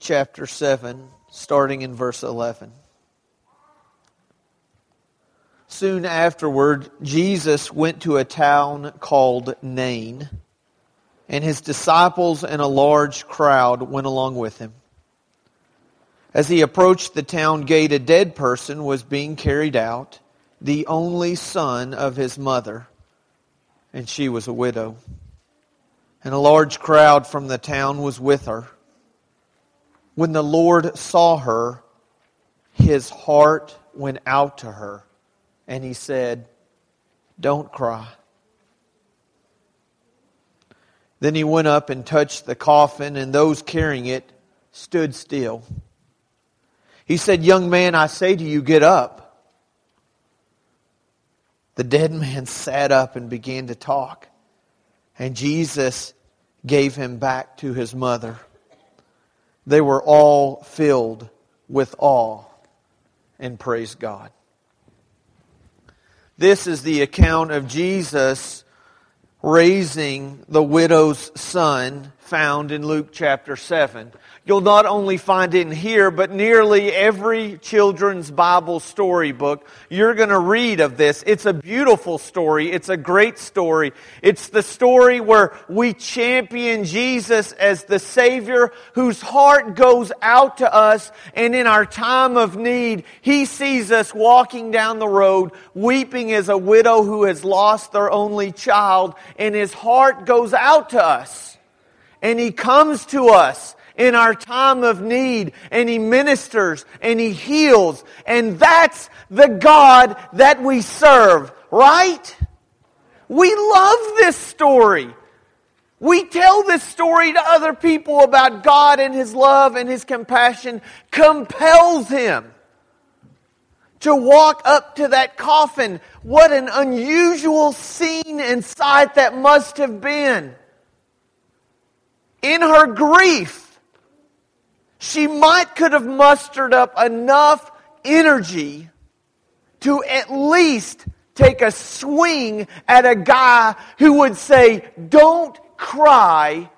chapter 7, starting in verse 11. Soon afterward, Jesus went to a town called Nain, and his disciples and a large crowd went along with him. As he approached the town gate, a dead person was being carried out, the only son of his mother, and she was a widow. And a large crowd from the town was with her. When the Lord saw her, his heart went out to her, and he said, Don't cry. Then he went up and touched the coffin, and those carrying it stood still. He said, Young man, I say to you, get up. The dead man sat up and began to talk, and Jesus gave him back to his mother. They were all filled with awe and praised God. This is the account of Jesus raising the widow's son found in Luke chapter 7. You'll not only find it in here, but nearly every children's Bible storybook, you're going to read of this. It's a beautiful story. It's a great story. It's the story where we champion Jesus as the Savior whose heart goes out to us, and in our time of need, He sees us walking down the road, weeping as a widow who has lost their only child, and His heart goes out to us. And He comes to us in our time of need and He ministers and He heals. And that's the God that we serve, right? We love this story. We tell this story to other people about God and His love and His compassion compels Him to walk up to that coffin. What an unusual scene and sight that must have been. In her grief, she might could have mustered up enough energy to at least take a swing at a guy who would say, Don't cry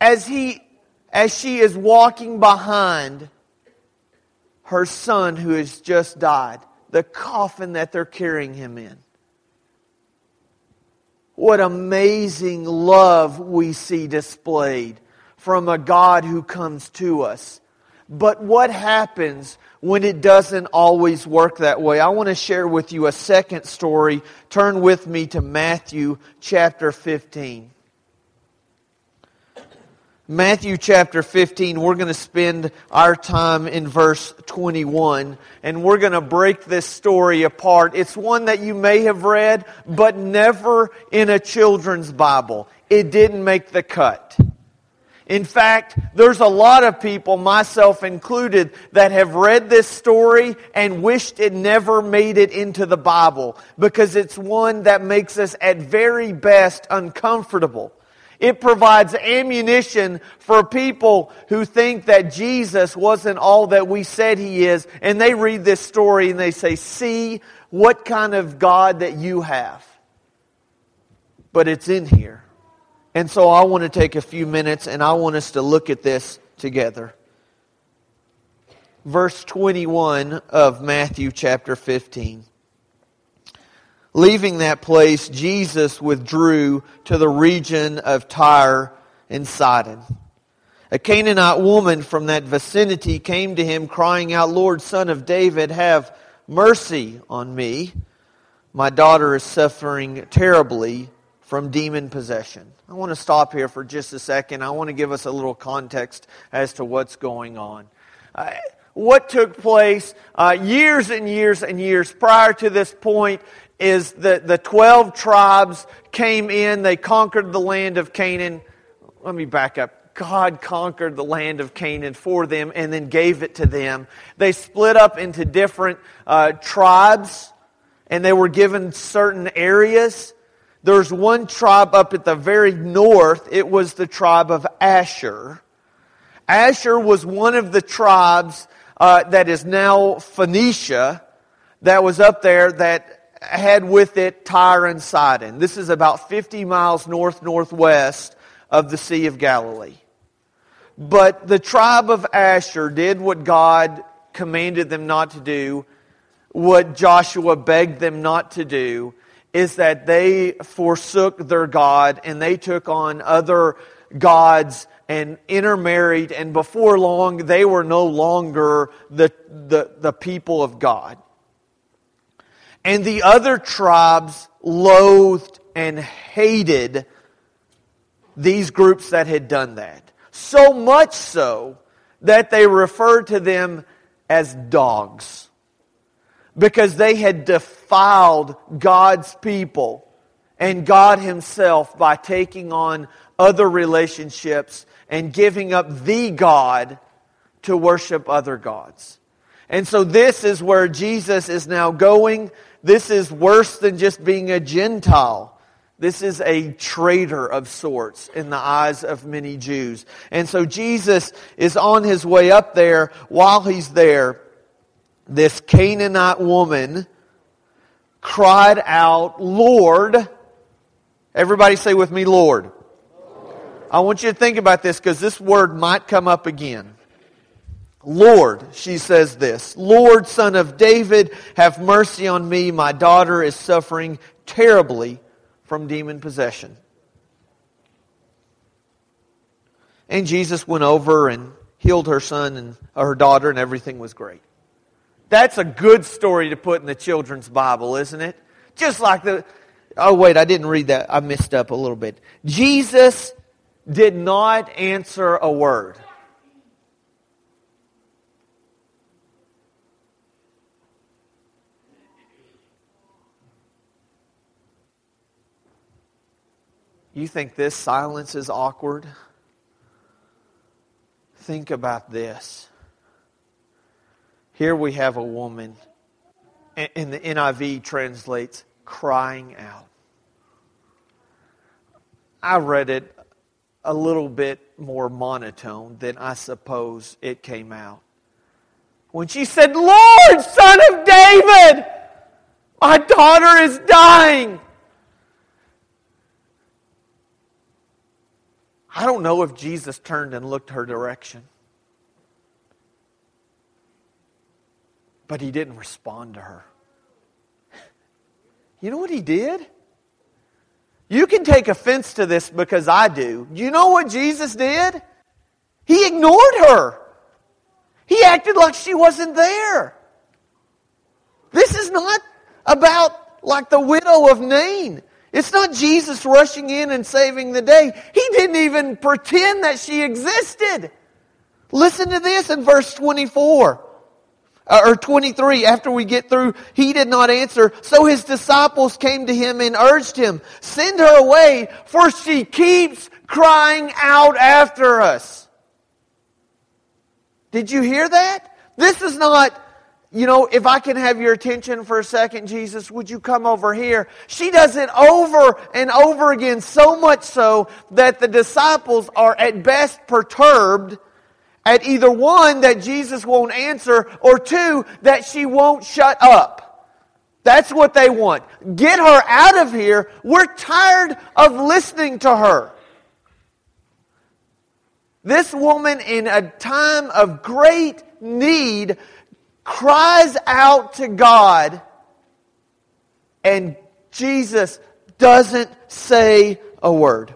as he as she is walking behind her son who has just died, the coffin that they're carrying him in. What amazing love we see displayed from a God who comes to us. But what happens when it doesn't always work that way? I want to share with you a second story. Turn with me to Matthew chapter 15. Matthew chapter 15, we're going to spend our time in verse 21, and we're going to break this story apart. It's one that you may have read, but never in a children's Bible. It didn't make the cut. In fact, there's a lot of people, myself included, that have read this story and wished it never made it into the Bible because it's one that makes us at very best uncomfortable. It provides ammunition for people who think that Jesus wasn't all that we said he is, and they read this story and they say, See what kind of God that you have. But it's in here. And so I want to take a few minutes and I want us to look at this together. Verse 21 of Matthew chapter 15. Leaving that place, Jesus withdrew to the region of Tyre and Sidon. A Canaanite woman from that vicinity came to him crying out, Lord, son of David, have mercy on me. My daughter is suffering terribly from demon possession. I want to stop here for just a second. I want to give us a little context as to what's going on. Uh, what took place uh, years and years and years prior to this point is that the 12 tribes came in, they conquered the land of Canaan. Let me back up. God conquered the land of Canaan for them and then gave it to them. They split up into different uh, tribes and they were given certain areas. There's one tribe up at the very north. It was the tribe of Asher. Asher was one of the tribes uh, that is now Phoenicia that was up there that had with it Tyre and Sidon. This is about 50 miles north northwest of the Sea of Galilee. But the tribe of Asher did what God commanded them not to do, what Joshua begged them not to do, is that they forsook their God and they took on other gods and intermarried, and before long, they were no longer the, the, the people of God. And the other tribes loathed and hated these groups that had done that. So much so that they referred to them as dogs because they had defiled God's people and God Himself by taking on other relationships and giving up the God to worship other gods. And so this is where Jesus is now going. This is worse than just being a Gentile. This is a traitor of sorts in the eyes of many Jews. And so Jesus is on his way up there. While he's there, this Canaanite woman cried out, Lord. Everybody say with me, Lord. Lord. I want you to think about this because this word might come up again. Lord, she says this, Lord, son of David, have mercy on me. My daughter is suffering terribly from demon possession. And Jesus went over and healed her son and uh, her daughter, and everything was great. That's a good story to put in the children's Bible, isn't it? Just like the. Oh, wait, I didn't read that. I messed up a little bit. Jesus did not answer a word. You think this silence is awkward? Think about this. Here we have a woman, and the NIV translates crying out. I read it a little bit more monotone than I suppose it came out. When she said, Lord, son of David, my daughter is dying. I don't know if Jesus turned and looked her direction. But he didn't respond to her. You know what he did? You can take offense to this because I do. You know what Jesus did? He ignored her. He acted like she wasn't there. This is not about like the widow of Nain. It's not Jesus rushing in and saving the day. He didn't even pretend that she existed. Listen to this in verse 24 uh, or 23 after we get through he did not answer so his disciples came to him and urged him send her away for she keeps crying out after us did you hear that this is not you know, if I can have your attention for a second, Jesus, would you come over here? She does it over and over again, so much so that the disciples are at best perturbed at either one, that Jesus won't answer, or two, that she won't shut up. That's what they want. Get her out of here. We're tired of listening to her. This woman, in a time of great need, cries out to God, and Jesus doesn't say a word.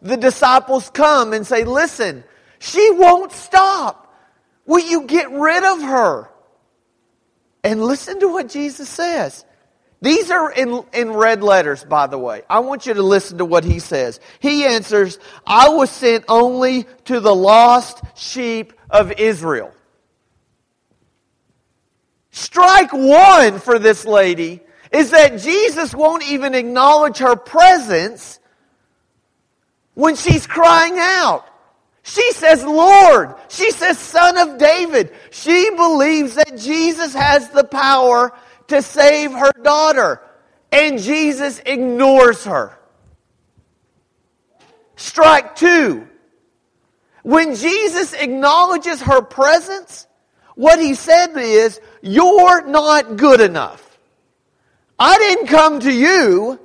The disciples come and say, Listen, she won't stop. Will you get rid of her? And listen to what Jesus says. These are in, in red letters, by the way. I want you to listen to what he says. He answers, I was sent only to the lost sheep of Israel. Strike one for this lady is that Jesus won't even acknowledge her presence when she's crying out. She says, Lord. She says, Son of David. She believes that Jesus has the power to save her daughter. And Jesus ignores her. Strike two. When Jesus acknowledges her presence, what he said is, You're not good enough. I didn't come to you,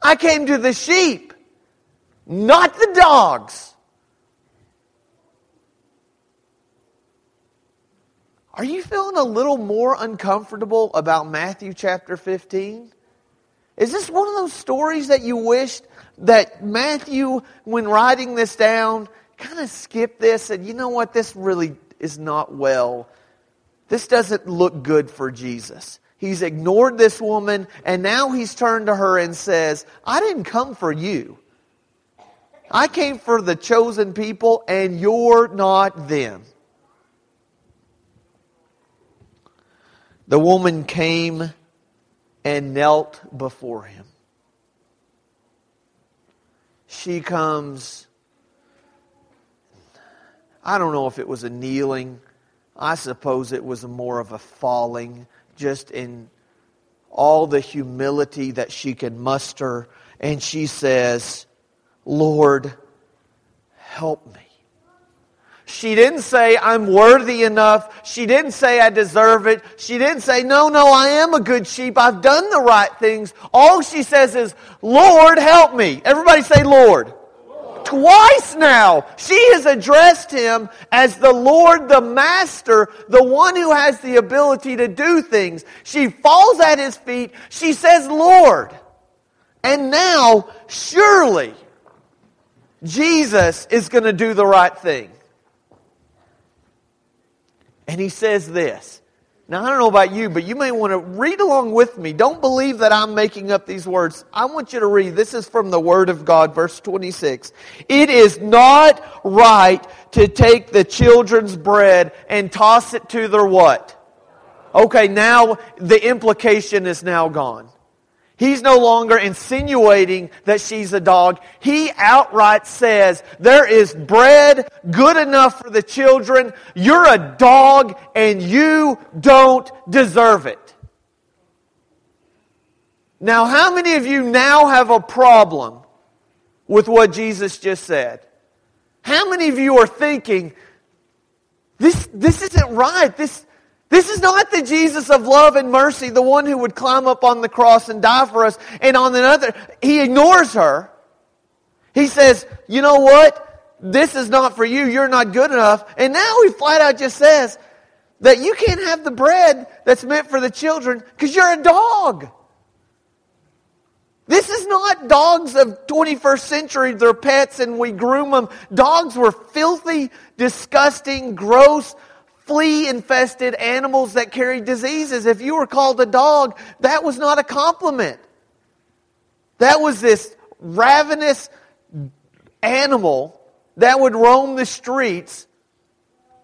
I came to the sheep. not the dogs. Are you feeling a little more uncomfortable about Matthew chapter 15? Is this one of those stories that you wished that Matthew, when writing this down, kind of skipped this and you know what, this really is not well. This doesn't look good for Jesus. He's ignored this woman and now he's turned to her and says, I didn't come for you. I came for the chosen people and you're not them. The woman came and knelt before him. She comes, I don't know if it was a kneeling. I suppose it was more of a falling, just in all the humility that she can muster. And she says, Lord, help me. She didn't say, I'm worthy enough. She didn't say, I deserve it. She didn't say, no, no, I am a good sheep. I've done the right things. All she says is, Lord, help me. Everybody say, Lord. Lord. Twice now, she has addressed him as the Lord, the Master, the one who has the ability to do things. She falls at his feet. She says, Lord. And now, surely, Jesus is going to do the right thing. And he says this. Now, I don't know about you, but you may want to read along with me. Don't believe that I'm making up these words. I want you to read. This is from the Word of God, verse 26. It is not right to take the children's bread and toss it to their what? Okay, now the implication is now gone. He's no longer insinuating that she's a dog. He outright says, there is bread good enough for the children. You're a dog and you don't deserve it. Now, how many of you now have a problem with what Jesus just said? How many of you are thinking, this, this isn't right. This, this is not the Jesus of love and mercy, the one who would climb up on the cross and die for us. And on another, he ignores her. He says, you know what? This is not for you. You're not good enough. And now he flat out just says that you can't have the bread that's meant for the children because you're a dog. This is not dogs of 21st century. They're pets and we groom them. Dogs were filthy, disgusting, gross, flea infested animals that carry diseases. If you were called a dog, that was not a compliment. That was this ravenous animal that would roam the streets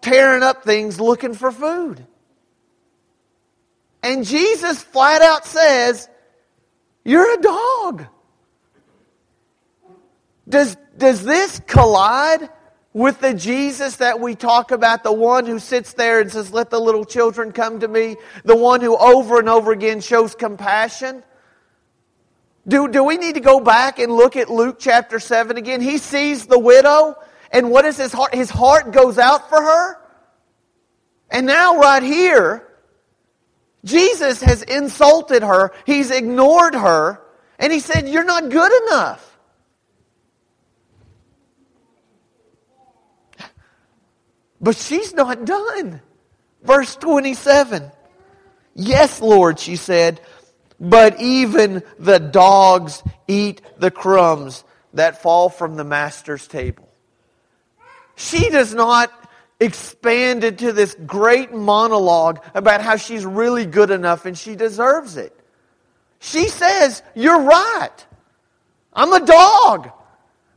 tearing up things looking for food. And Jesus flat out says, You're a dog. Does, does this collide with the Jesus that we talk about, the one who sits there and says, Let the little children come to me, the one who over and over again shows compassion? Do, do we need to go back and look at Luke chapter 7 again? He sees the widow, and what is his heart? His heart goes out for her. And now, right here, Jesus has insulted her, he's ignored her, and he said, You're not good enough. But she's not done. Verse 27. Yes, Lord, she said, but even the dogs eat the crumbs that fall from the master's table. She does not expand into this great monologue about how she's really good enough and she deserves it. She says, You're right. I'm a dog.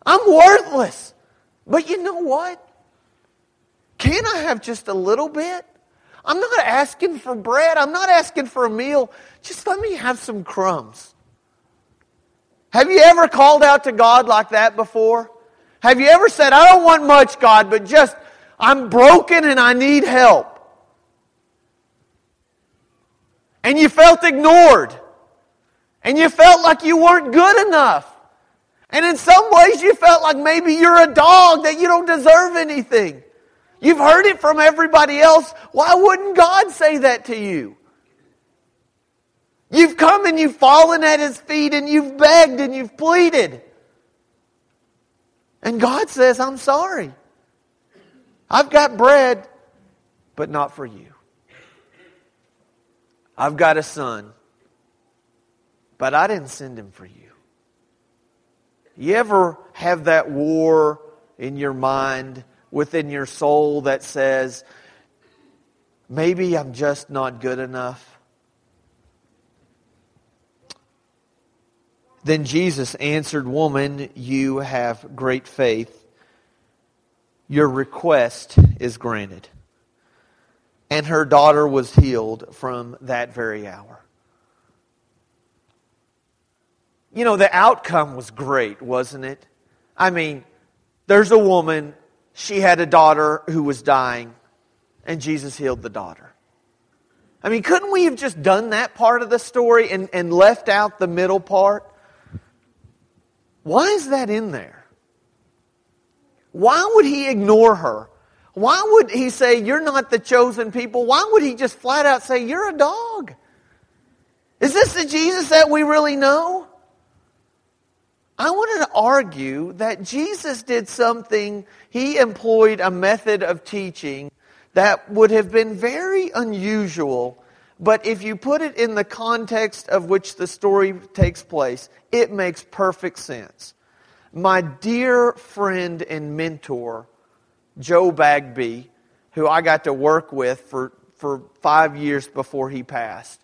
I'm worthless. But you know what? Can I have just a little bit? I'm not asking for bread. I'm not asking for a meal. Just let me have some crumbs. Have you ever called out to God like that before? Have you ever said, I don't want much, God, but just, I'm broken and I need help? And you felt ignored. And you felt like you weren't good enough. And in some ways you felt like maybe you're a dog that you don't deserve anything. You've heard it from everybody else. Why wouldn't God say that to you? You've come and you've fallen at His feet and you've begged and you've pleaded. And God says, I'm sorry. I've got bread, but not for you. I've got a son, but I didn't send him for you. You ever have that war in your mind, within your soul, that says, maybe I'm just not good enough? Then Jesus answered, Woman, you have great faith. Your request is granted. And her daughter was healed from that very hour. You know, the outcome was great, wasn't it? I mean, there's a woman, she had a daughter who was dying, and Jesus healed the daughter. I mean, couldn't we have just done that part of the story and, and left out the middle part? Why is that in there? Why would he ignore her? Why would he say, You're not the chosen people? Why would he just flat out say, You're a dog? Is this the Jesus that we really know? I wanted to argue that Jesus did something, he employed a method of teaching that would have been very unusual, but if you put it in the context of which the story takes place, it makes perfect sense. My dear friend and mentor, Joe Bagby, who I got to work with for, for five years before he passed,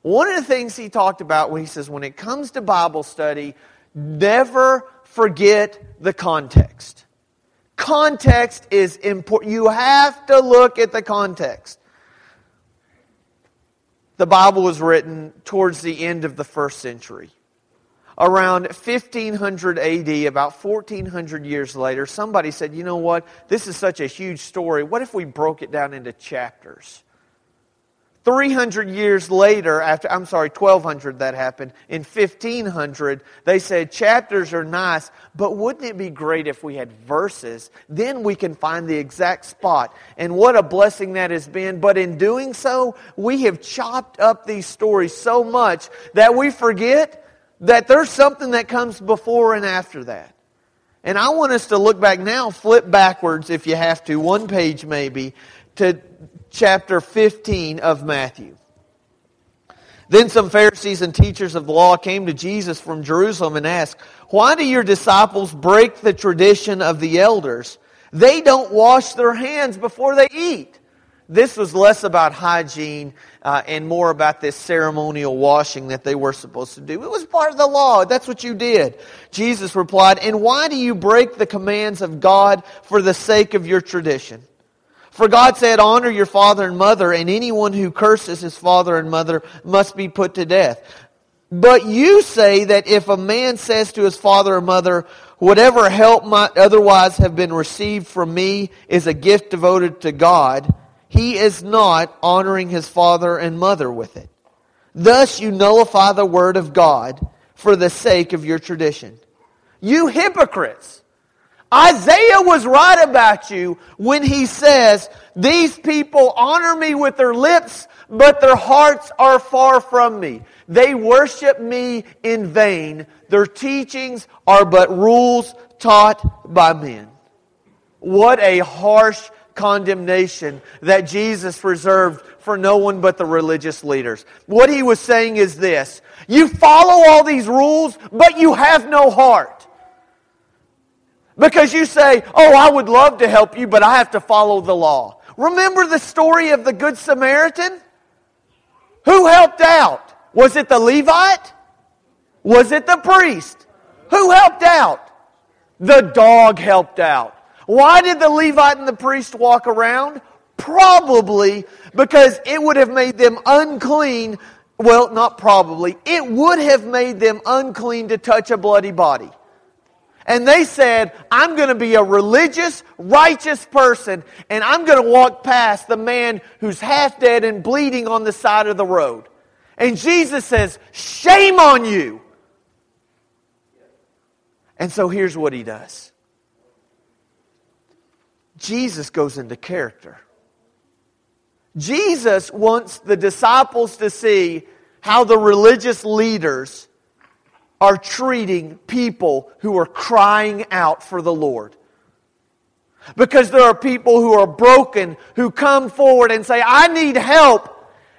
one of the things he talked about when he says, when it comes to Bible study, Never forget the context. Context is important. You have to look at the context. The Bible was written towards the end of the first century. Around 1500 AD, about 1400 years later, somebody said, you know what? This is such a huge story. What if we broke it down into chapters? 300 years later, after, I'm sorry, 1200 that happened, in 1500, they said chapters are nice, but wouldn't it be great if we had verses? Then we can find the exact spot. And what a blessing that has been. But in doing so, we have chopped up these stories so much that we forget that there's something that comes before and after that. And I want us to look back now, flip backwards if you have to, one page maybe, to chapter 15 of Matthew. Then some Pharisees and teachers of the law came to Jesus from Jerusalem and asked, Why do your disciples break the tradition of the elders? They don't wash their hands before they eat. This was less about hygiene uh, and more about this ceremonial washing that they were supposed to do. It was part of the law. That's what you did. Jesus replied, And why do you break the commands of God for the sake of your tradition? For God said, Honor your father and mother, and anyone who curses his father and mother must be put to death. But you say that if a man says to his father or mother, Whatever help might otherwise have been received from me is a gift devoted to God, he is not honoring his father and mother with it. Thus you nullify the word of God for the sake of your tradition. You hypocrites! Isaiah was right about you when he says, These people honor me with their lips, but their hearts are far from me. They worship me in vain. Their teachings are but rules taught by men. What a harsh condemnation that Jesus reserved for no one but the religious leaders. What he was saying is this You follow all these rules, but you have no heart. Because you say, Oh, I would love to help you, but I have to follow the law. Remember the story of the Good Samaritan? Who helped out? Was it the Levite? Was it the priest? Who helped out? The dog helped out. Why did the Levite and the priest walk around? Probably because it would have made them unclean. Well, not probably. It would have made them unclean to touch a bloody body. And they said, I'm going to be a religious, righteous person, and I'm going to walk past the man who's half dead and bleeding on the side of the road. And Jesus says, Shame on you. And so here's what he does Jesus goes into character. Jesus wants the disciples to see how the religious leaders are treating people who are crying out for the Lord. Because there are people who are broken who come forward and say, I need help.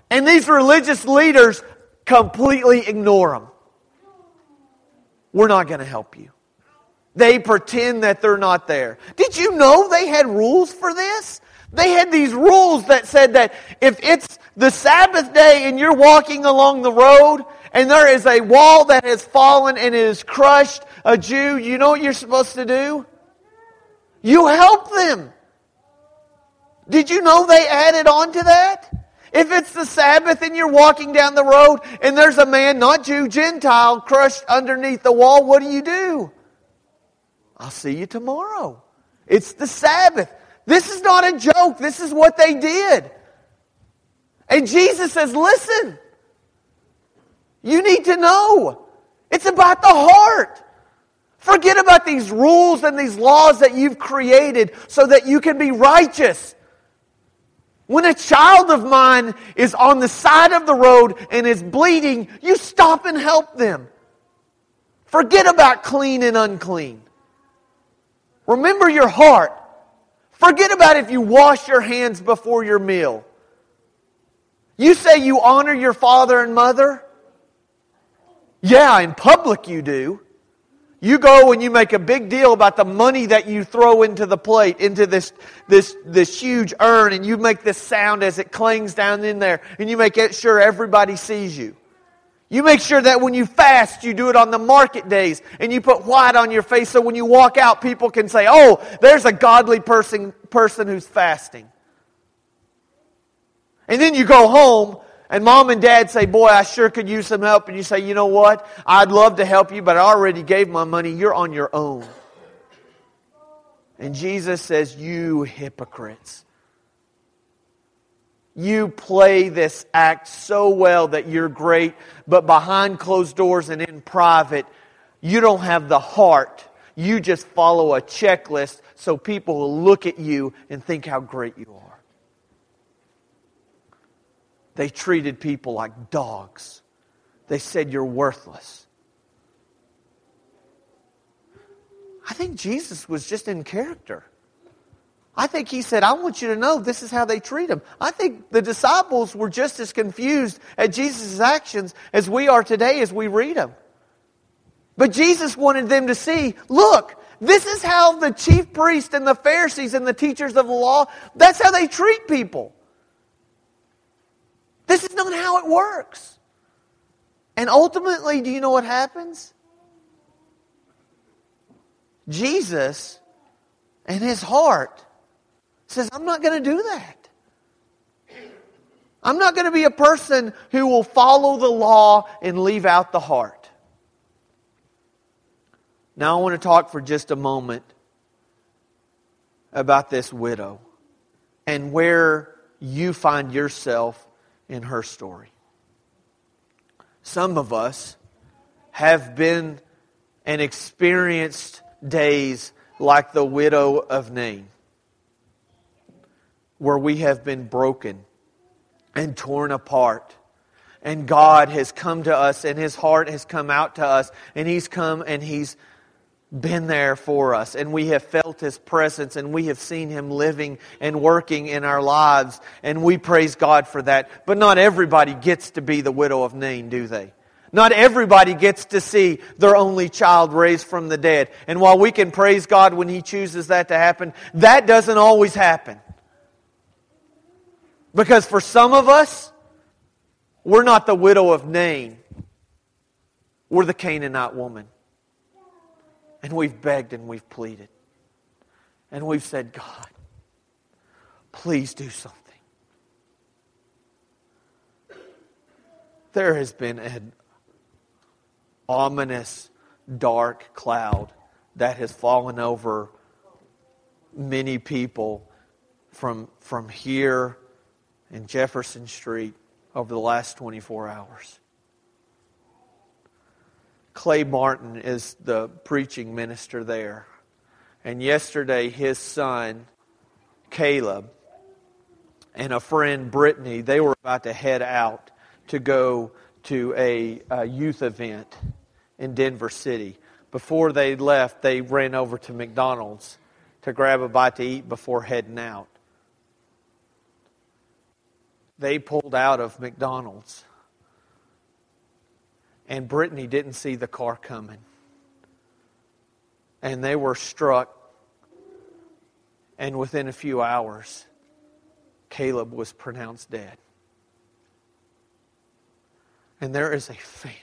And these religious leaders completely ignore them. We're not going to help you. They pretend that they're not there. Did you know they had rules for this? They had these rules that said that if it's the Sabbath day and you're walking along the road and there is a wall that has fallen and has crushed a Jew, you know what you're supposed to do? You help them. Did you know they added on to that? If it's the Sabbath and you're walking down the road and there's a man, not Jew, Gentile, crushed underneath the wall, what do you do? I'll see you tomorrow. It's the Sabbath. This is not a joke. This is what they did. And Jesus says, listen, you need to know. It's about the heart. Forget about these rules and these laws that you've created so that you can be righteous. When a child of mine is on the side of the road and is bleeding, you stop and help them. Forget about clean and unclean. Remember your heart. Forget about if you wash your hands before your meal. You say you honor your father and mother? Yeah, in public you do. You go and you make a big deal about the money that you throw into the plate, into this, this, this huge urn, and you make this sound as it clings down in there, and you make sure everybody sees you. You make sure that when you fast, you do it on the market days, and you put white on your face so when you walk out, people can say, Oh, there's a godly person, person who's fasting. And then you go home and mom and dad say, Boy, I sure could use some help. And you say, You know what? I'd love to help you, but I already gave my money. You're on your own. And Jesus says, You hypocrites. You play this act so well that you're great, but behind closed doors and in private, you don't have the heart. You just follow a checklist so people will look at you and think how great you are. They treated people like dogs. They said, You're worthless. I think Jesus was just in character. I think he said, I want you to know this is how they treat him. I think the disciples were just as confused at Jesus' actions as we are today as we read them. But Jesus wanted them to see, look, this is how the chief priests and the Pharisees and the teachers of the law, that's how they treat people. This is not how it works. And ultimately, do you know what happens? Jesus and his heart says, I'm not going to do that. I'm not going to be a person who will follow the law and leave out the heart. Now, I want to talk for just a moment about this widow and where you find yourself in her story. Some of us have been and experienced days like the widow of Nain, where we have been broken and torn apart. And God has come to us, and His heart has come out to us, and He's come and He's been there for us and we have felt his presence and we have seen him living and working in our lives and we praise God for that. But not everybody gets to be the widow of Nain, do they? Not everybody gets to see their only child raised from the dead. And while we can praise God when he chooses that to happen, that doesn't always happen. Because for some of us, we're not the widow of Nain. We're the Canaanite woman. And we've begged and we've pleaded. And we've said, God, please do something. There has been an ominous, dark cloud that has fallen over many people from, from here in Jefferson Street over the last 24 hours. Clay Martin is the preaching minister there. And yesterday, his son, Caleb, and a friend, Brittany, they were about to head out to go to a, a youth event in Denver City. Before they left, they ran over to McDonald's to grab a bite to eat before heading out. They pulled out of McDonald's, and Brittany didn't see the car coming. And they were struck, and within a few hours, Caleb was pronounced dead. And there is a family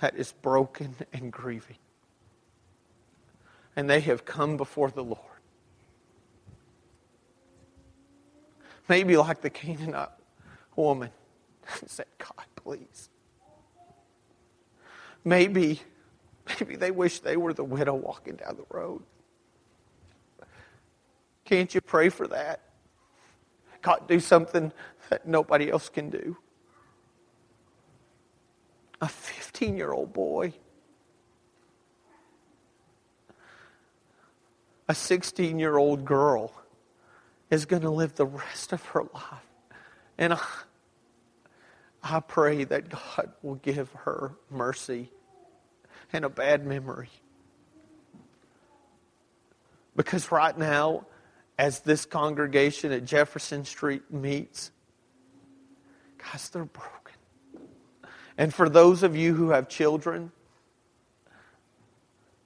that is broken and grieving. And they have come before the Lord. Maybe like the Canaanite woman said, God, please. Maybe, maybe they wish they were the widow walking down the road. Can't you pray for that? God, do something that nobody else can do. A 15 year old boy, a 16 year old girl is going to live the rest of her life. And I, I pray that God will give her mercy and a bad memory. Because right now, as this congregation at Jefferson Street meets, guys, they're broken. And for those of you who have children,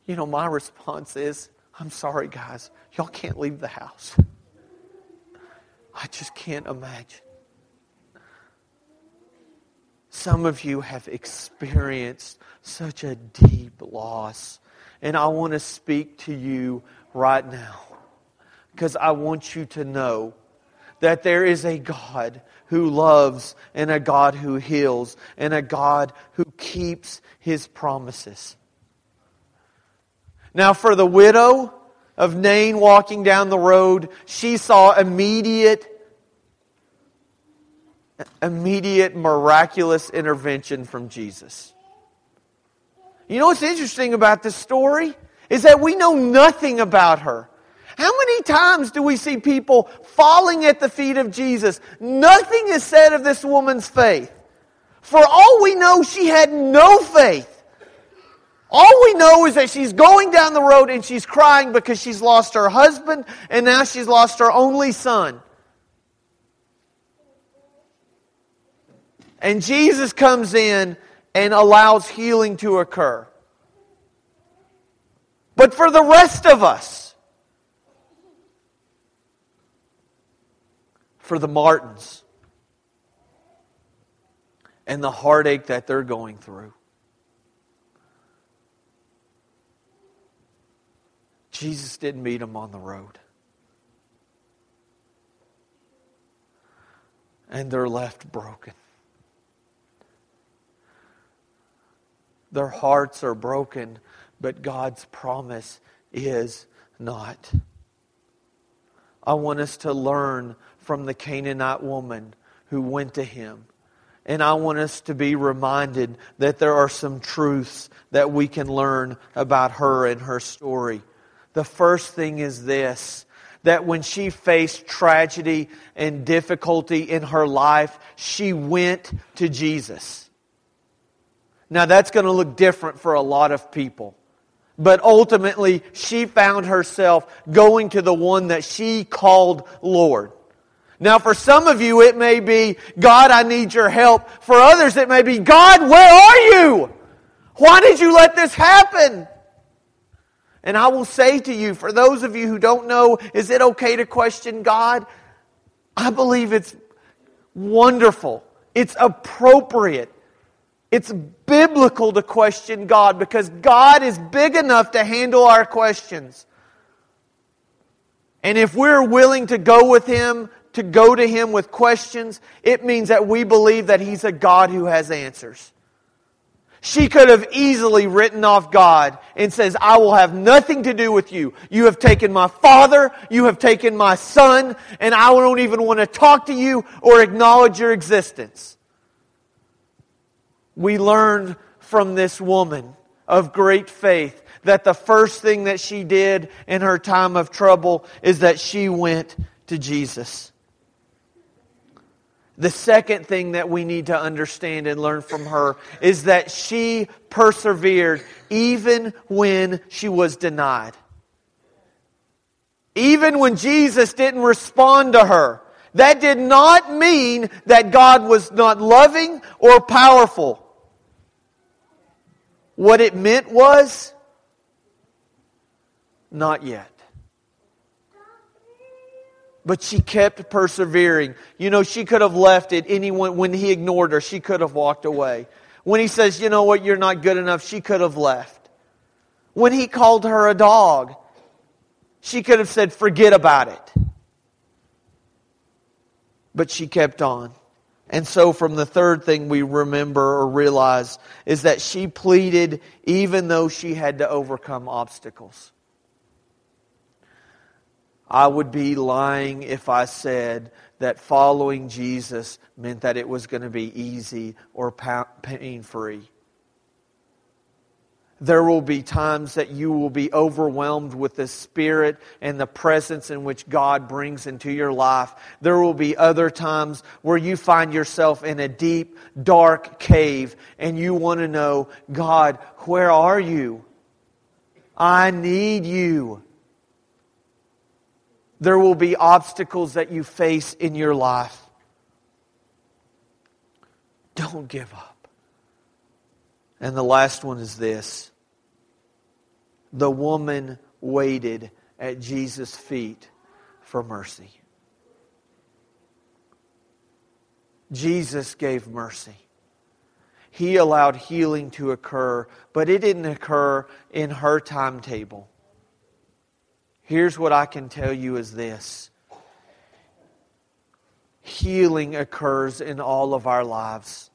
you know, my response is, I'm sorry, guys, y'all can't leave the house. I just can't imagine. Some of you have experienced such a deep loss. And I want to speak to you right now because I want you to know that there is a God who loves and a God who heals and a God who keeps his promises. Now, for the widow of Nain walking down the road, she saw immediate, immediate miraculous intervention from Jesus. You know what's interesting about this story? Is that we know nothing about her. How many times do we see people falling at the feet of Jesus? Nothing is said of this woman's faith. For all we know, she had no faith. All we know is that she's going down the road and she's crying because she's lost her husband and now she's lost her only son. And Jesus comes in and allows healing to occur. But for the rest of us, for the Martins and the heartache that they're going through. Jesus didn't meet them on the road. And they're left broken. Their hearts are broken, but God's promise is not. I want us to learn from the Canaanite woman who went to him. And I want us to be reminded that there are some truths that we can learn about her and her story. The first thing is this that when she faced tragedy and difficulty in her life, she went to Jesus. Now, that's going to look different for a lot of people. But ultimately, she found herself going to the one that she called Lord. Now, for some of you, it may be, God, I need your help. For others, it may be, God, where are you? Why did you let this happen? And I will say to you, for those of you who don't know, is it okay to question God? I believe it's wonderful. It's appropriate. It's biblical to question God because God is big enough to handle our questions. And if we're willing to go with Him, to go to Him with questions, it means that we believe that He's a God who has answers. She could have easily written off God and says, I will have nothing to do with you. You have taken my father, you have taken my son, and I don't even want to talk to you or acknowledge your existence. We learn from this woman of great faith that the first thing that she did in her time of trouble is that she went to Jesus. The second thing that we need to understand and learn from her is that she persevered even when she was denied. Even when Jesus didn't respond to her. That did not mean that God was not loving or powerful. What it meant was, not yet. But she kept persevering. You know, she could have left it. Anyone, when he ignored her, she could have walked away. When he says, you know what, you're not good enough, she could have left. When he called her a dog, she could have said, forget about it. But she kept on. And so, from the third thing we remember or realize is that she pleaded even though she had to overcome obstacles. I would be lying if I said that following Jesus meant that it was going to be easy or pain free. There will be times that you will be overwhelmed with the Spirit and the presence in which God brings into your life. There will be other times where you find yourself in a deep, dark cave and you want to know, God, where are you? I need you. There will be obstacles that you face in your life. Don't give up. And the last one is this the woman waited at Jesus' feet for mercy. Jesus gave mercy. He allowed healing to occur, but it didn't occur in her timetable. Here's what I can tell you is this healing occurs in all of our lives.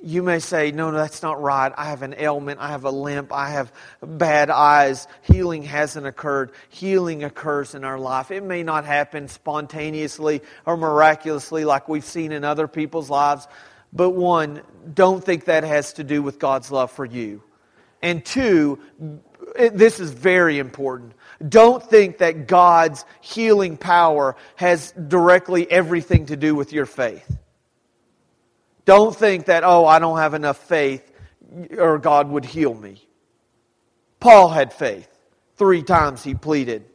You may say, no, no, that's not right. I have an ailment. I have a limp. I have bad eyes. Healing hasn't occurred. Healing occurs in our life. It may not happen spontaneously or miraculously like we've seen in other people's lives. But one, don't think that has to do with God's love for you. And two, this is very important. Don't think that God's healing power has directly everything to do with your faith. Don't think that, oh, I don't have enough faith or God would heal me. Paul had faith. Three times he pleaded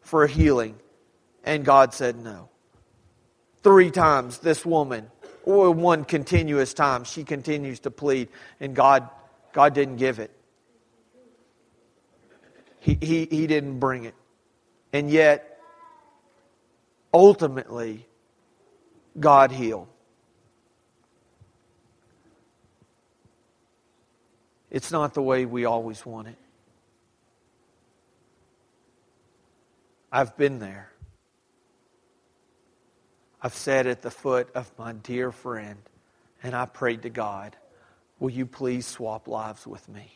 for a healing, and God said no. Three times this woman, or one continuous time, she continues to plead, and God, God didn't give it. He, he, he didn't bring it. And yet, ultimately, God healed. It's not the way we always want it. I've been there. I've sat at the foot of my dear friend and I prayed to God, Will you please swap lives with me?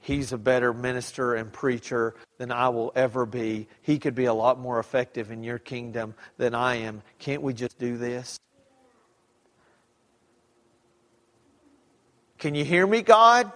He's a better minister and preacher than I will ever be. He could be a lot more effective in your kingdom than I am. Can't we just do this? Can you hear me, God?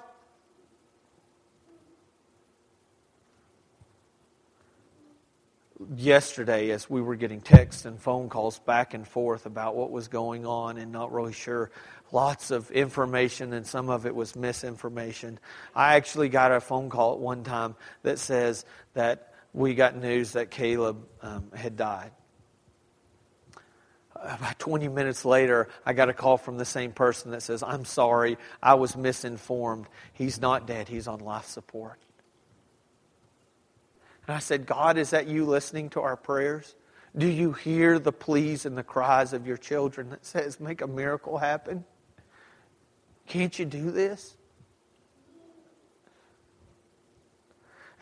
yesterday as we were getting texts and phone calls back and forth about what was going on and not really sure lots of information and some of it was misinformation i actually got a phone call at one time that says that we got news that caleb um, had died about 20 minutes later, I got a call from the same person that says, I'm sorry, I was misinformed. He's not dead, he's on life support. And I said, God, is that you listening to our prayers? Do you hear the pleas and the cries of your children that says, make a miracle happen? Can't you do this?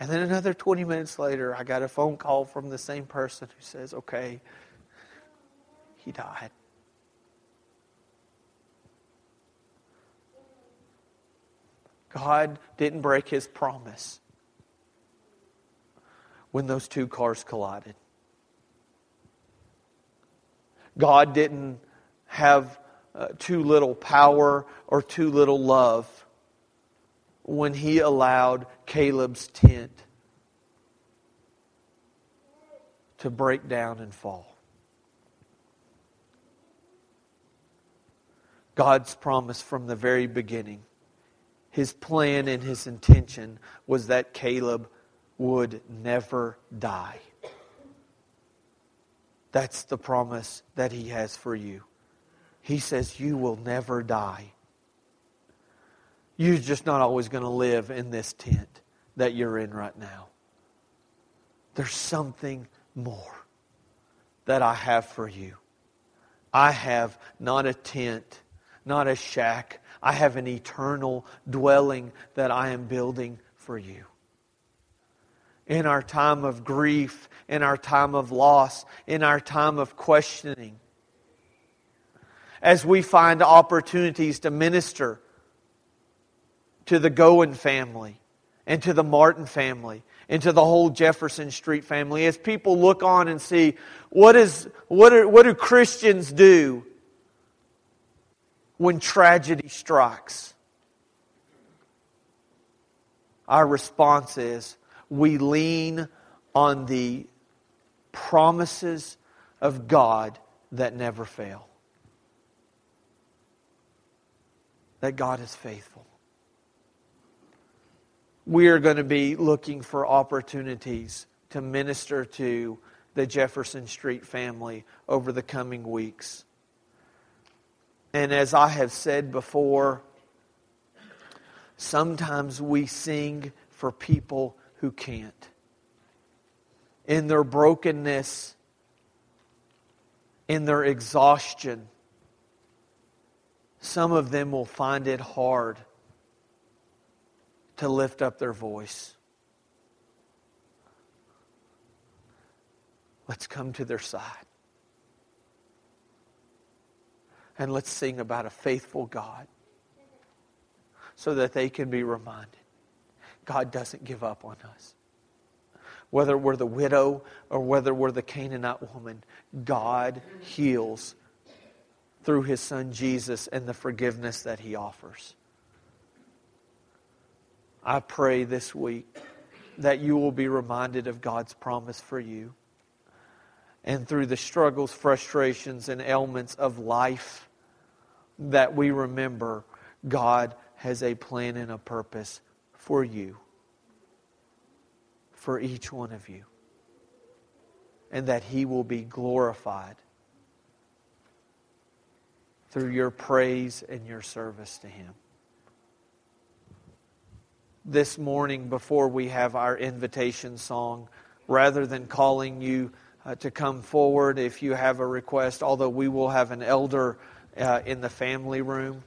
And then another 20 minutes later, I got a phone call from the same person who says, okay, he died. God didn't break his promise when those two cars collided. God didn't have uh, too little power or too little love when he allowed Caleb's tent to break down and fall. God's promise from the very beginning. His plan and his intention was that Caleb would never die. That's the promise that he has for you. He says, You will never die. You're just not always going to live in this tent that you're in right now. There's something more that I have for you. I have not a tent, not a shack. I have an eternal dwelling that I am building for you. In our time of grief, in our time of loss, in our time of questioning, as we find opportunities to minister to the Goen family and to the Martin family and to the whole Jefferson Street family. As people look on and see what, is, what, are, what do Christians do when tragedy strikes? Our response is we lean on the promises of God that never fail. That God is faithful we are going to be looking for opportunities to minister to the Jefferson Street family over the coming weeks. And as I have said before, sometimes we sing for people who can't. In their brokenness, in their exhaustion, some of them will find it hard to lift up their voice. Let's come to their side. And let's sing about a faithful God so that they can be reminded God doesn't give up on us. Whether we're the widow or whether we're the Canaanite woman, God heals through his son Jesus and the forgiveness that he offers. I pray this week that you will be reminded of God's promise for you. And through the struggles, frustrations, and ailments of life, that we remember God has a plan and a purpose for you, for each one of you, and that He will be glorified through your praise and your service to Him. This morning before we have our invitation song, rather than calling you uh, to come forward if you have a request, although we will have an elder uh, in the family room,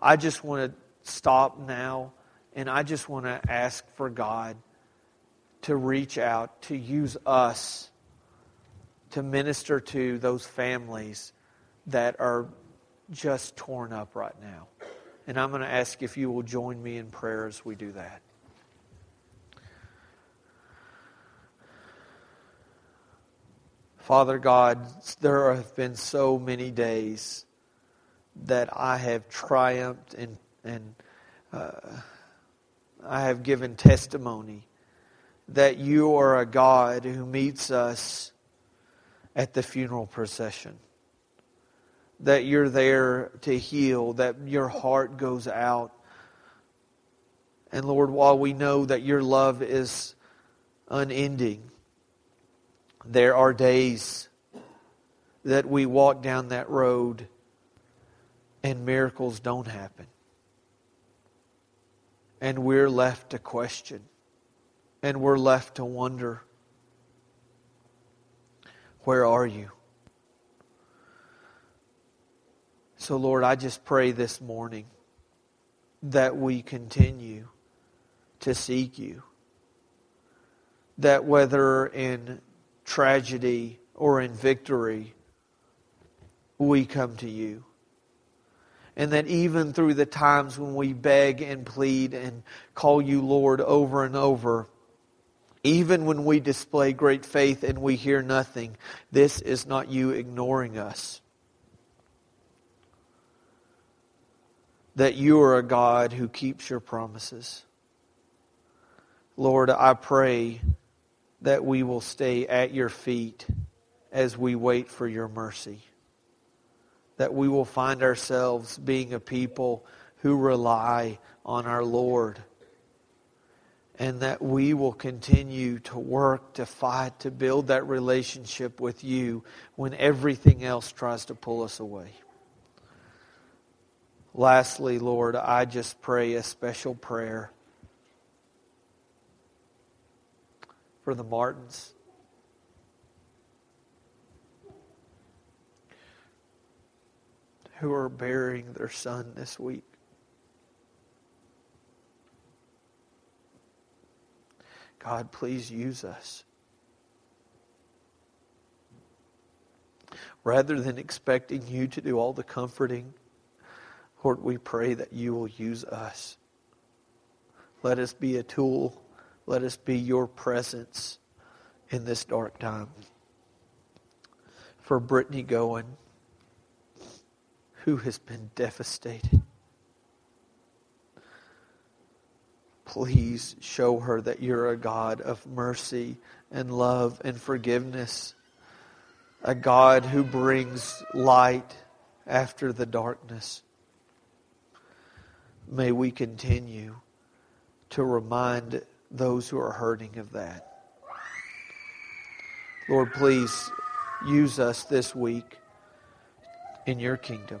I just want to stop now and I just want to ask for God to reach out, to use us to minister to those families that are just torn up right now. And I'm going to ask if you will join me in prayer as we do that. Father God, there have been so many days that I have triumphed and, and uh, I have given testimony that you are a God who meets us at the funeral procession that you're there to heal, that your heart goes out. And Lord, while we know that your love is unending, there are days that we walk down that road and miracles don't happen. And we're left to question. And we're left to wonder where are you? So, Lord, I just pray this morning that we continue to seek you. That whether in tragedy or in victory, we come to you. And that even through the times when we beg and plead and call you Lord over and over, even when we display great faith and we hear nothing, this is not you ignoring us that you are a God who keeps your promises. Lord, I pray that we will stay at your feet as we wait for your mercy. That we will find ourselves being a people who rely on our Lord. And that we will continue to work, to fight, to build that relationship with you when everything else tries to pull us away. Lastly, Lord, I just pray a special prayer for the Martins. Who are burying their son this week. God, please use us. Rather than expecting you to do all the comforting, Lord, we pray that you will use us. Let us be a tool. Let us be your presence in this dark time. For Brittany Goen, who has been devastated, please show her that you're a God of mercy and love and forgiveness, a God who brings light after the darkness. May we continue to remind those who are hurting of that. Lord, please use us this week in your kingdom.